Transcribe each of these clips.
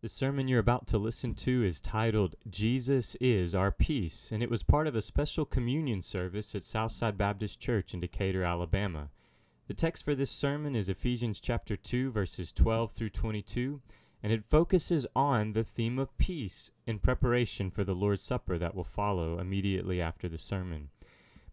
The sermon you're about to listen to is titled Jesus is Our Peace, and it was part of a special communion service at Southside Baptist Church in Decatur, Alabama. The text for this sermon is Ephesians chapter 2 verses 12 through 22, and it focuses on the theme of peace in preparation for the Lord's Supper that will follow immediately after the sermon.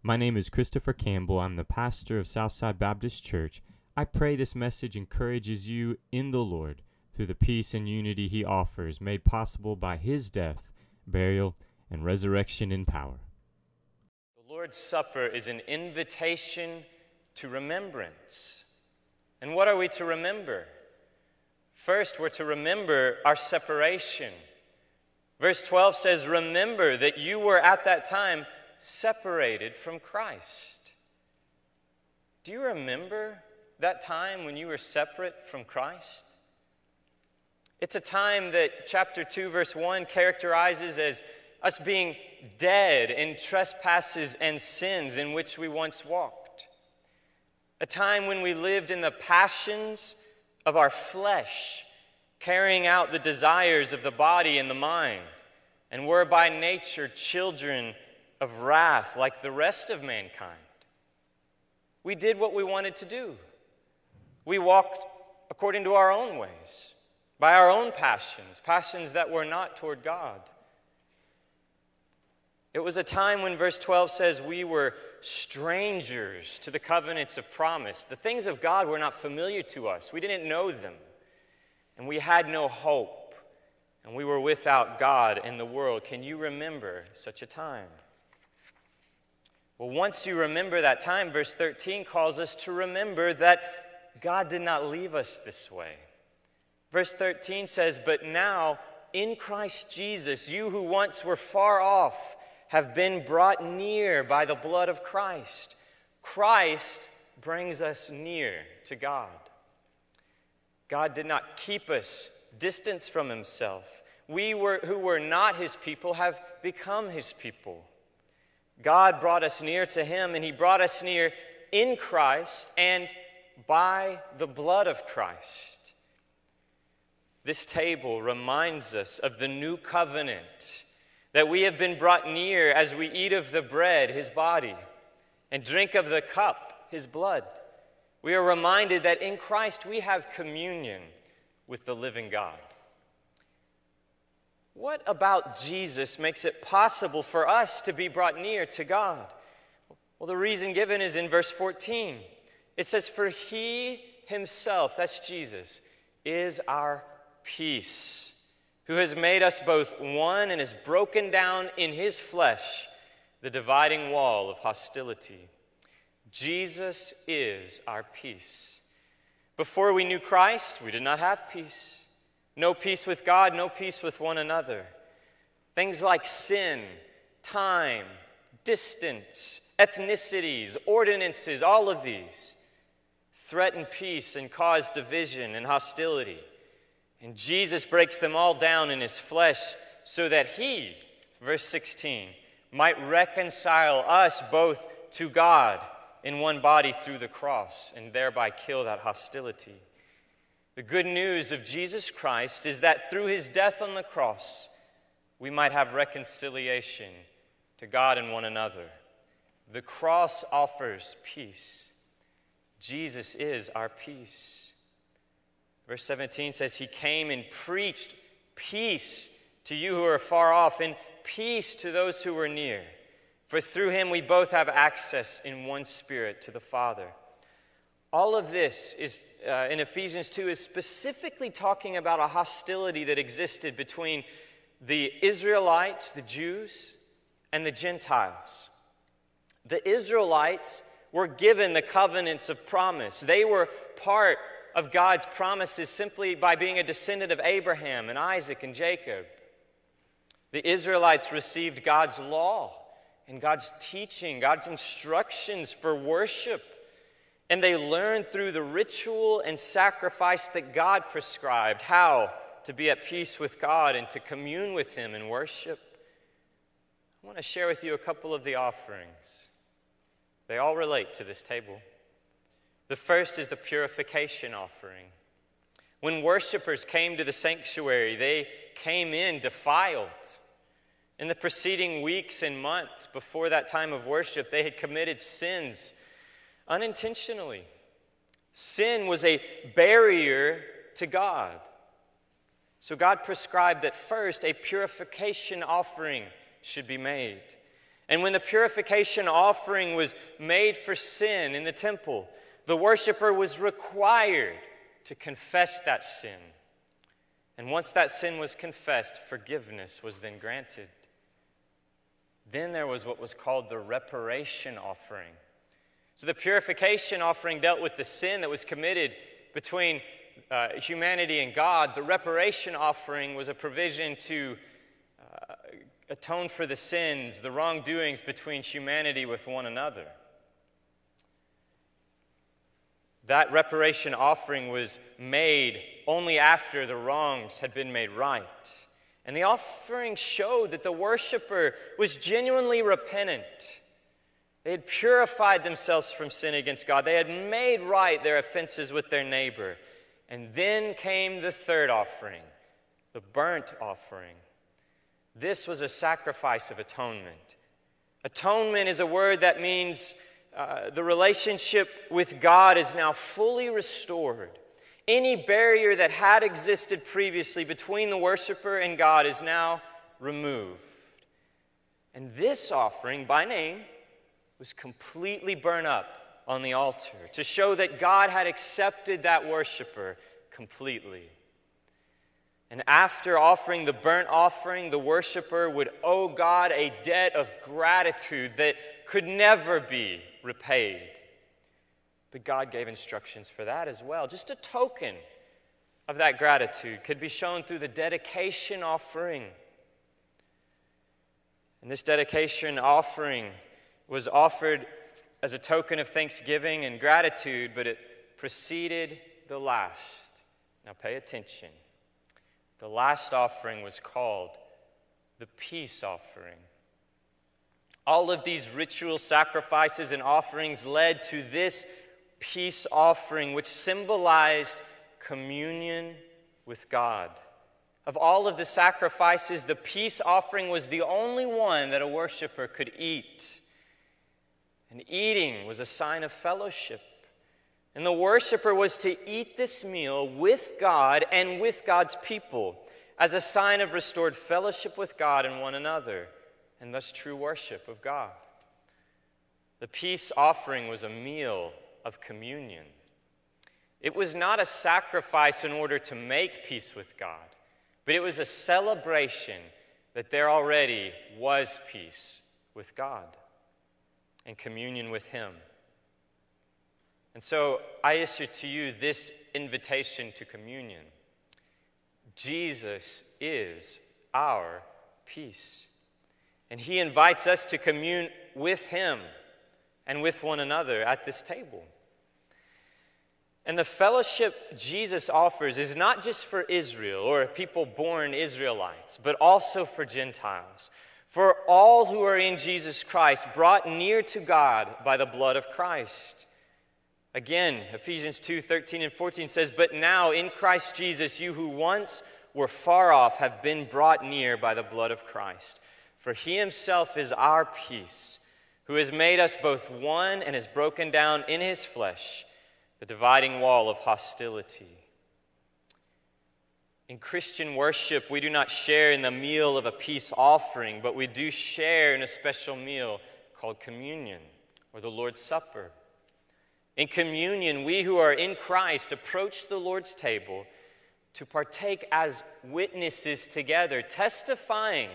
My name is Christopher Campbell. I'm the pastor of Southside Baptist Church. I pray this message encourages you in the Lord through the peace and unity he offers, made possible by his death, burial, and resurrection in power. The Lord's Supper is an invitation to remembrance. And what are we to remember? First, we're to remember our separation. Verse 12 says, Remember that you were at that time separated from Christ. Do you remember that time when you were separate from Christ? It's a time that chapter 2, verse 1 characterizes as us being dead in trespasses and sins in which we once walked. A time when we lived in the passions of our flesh, carrying out the desires of the body and the mind, and were by nature children of wrath like the rest of mankind. We did what we wanted to do. We walked according to our own ways by our own passions, passions that were not toward God. It was a time when verse 12 says we were strangers to the covenants of promise. The things of God were not familiar to us, we didn't know them, and we had no hope, and we were without God in the world. Can you remember such a time? Well, once you remember that time, verse 13 calls us to remember that God did not leave us this way. Verse 13 says, But now, in Christ Jesus, you who once were far off have been brought near by the blood of Christ. Christ brings us near to God. God did not keep us distance from himself. We were, who were not his people have become his people. God brought us near to him, and he brought us near in Christ and by the blood of Christ. This table reminds us of the new covenant that we have been brought near as we eat of the bread, his body, and drink of the cup, his blood. We are reminded that in Christ we have communion with the living God. What about Jesus makes it possible for us to be brought near to God? Well, the reason given is in verse 14. It says, For he himself, that's Jesus, is our peace, who has made us both one and has broken down in his flesh the dividing wall of hostility. Jesus is our peace. Before we knew Christ, we did not have peace. No peace with God, no peace with one another. Things like sin, time, distance, ethnicities, ordinances, all of these threaten peace and cause division and hostility. And Jesus breaks them all down in his flesh so that he, verse 16, might reconcile us both to God in one body through the cross and thereby kill that hostility. The good news of Jesus Christ is that through his death on the cross, we might have reconciliation to God and one another. The cross offers peace. Jesus is our peace. Verse 17 says, He came and preached peace to you who are far off and peace to those who were near. For through him we both have access in one spirit to the Father. All of this is uh, in Ephesians 2 is specifically talking about a hostility that existed between the Israelites, the Jews, and the Gentiles. The Israelites were given the covenants of promise. They were part of God's promises simply by being a descendant of Abraham and Isaac and Jacob. The Israelites received God's law and God's teaching, God's instructions for worship. And they learned through the ritual and sacrifice that God prescribed how to be at peace with God and to commune with Him in worship. I want to share with you a couple of the offerings. They all relate to this table. The first is the purification offering. When worshipers came to the sanctuary, they came in defiled. In the preceding weeks and months before that time of worship, they had committed sins unintentionally. Sin was a barrier to God. So God prescribed that first a purification offering should be made. And when the purification offering was made for sin in the temple, the worshiper was required to confess that sin. And once that sin was confessed, forgiveness was then granted. Then there was what was called the reparation offering. So the purification offering dealt with the sin that was committed between uh, humanity and God. The reparation offering was a provision to uh, atone for the sins, the wrongdoings between humanity with one another. That reparation offering was made only after the wrongs had been made right. And the offering showed that the worshiper was genuinely repentant. They had purified themselves from sin against God. They had made right their offenses with their neighbor. And then came the third offering, the burnt offering. This was a sacrifice of atonement. Atonement is a word that means uh, the relationship with God is now fully restored. Any barrier that had existed previously between the worshiper and God is now removed. And this offering, by name, was completely burned up on the altar to show that God had accepted that worshiper completely. And after offering the burnt offering, the worshiper would owe God a debt of gratitude that could never be repaid. But God gave instructions for that as well. Just a token of that gratitude could be shown through the dedication offering. And this dedication offering was offered as a token of thanksgiving and gratitude, but it preceded the last. Now pay attention. The last offering was called the peace offering. All of these ritual sacrifices and offerings led to this peace offering, which symbolized communion with God. Of all of the sacrifices, the peace offering was the only one that a worshiper could eat. And eating was a sign of fellowship. And the worshiper was to eat this meal with God and with God's people as a sign of restored fellowship with God and one another and thus true worship of God. The peace offering was a meal of communion. It was not a sacrifice in order to make peace with God, but it was a celebration that there already was peace with God and communion with Him. And so I issue to you this invitation to communion Jesus is our peace. And he invites us to commune with him and with one another at this table. And the fellowship Jesus offers is not just for Israel or people born Israelites, but also for Gentiles, for all who are in Jesus Christ, brought near to God by the blood of Christ. Again, Ephesians 2 13 and 14 says, But now in Christ Jesus, you who once were far off have been brought near by the blood of Christ. For he himself is our peace, who has made us both one and has broken down in his flesh the dividing wall of hostility. In Christian worship, we do not share in the meal of a peace offering, but we do share in a special meal called communion or the Lord's Supper. In communion, we who are in Christ approach the Lord's table to partake as witnesses together, testifying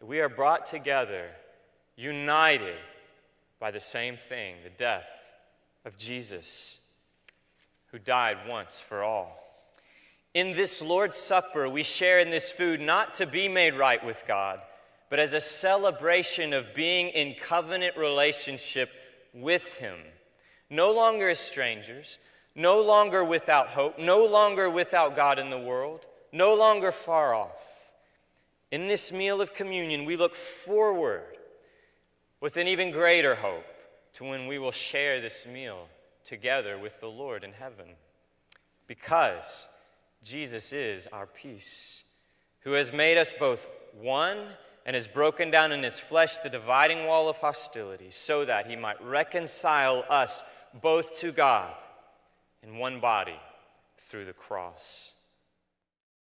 that we are brought together, united by the same thing the death of Jesus, who died once for all. In this Lord's Supper, we share in this food not to be made right with God, but as a celebration of being in covenant relationship with Him. No longer as strangers, no longer without hope, no longer without God in the world, no longer far off in this meal of communion, we look forward with an even greater hope to when we will share this meal together with the Lord in heaven. Because Jesus is our peace, who has made us both one and has broken down in his flesh the dividing wall of hostility, so that he might reconcile us both to God in one body through the cross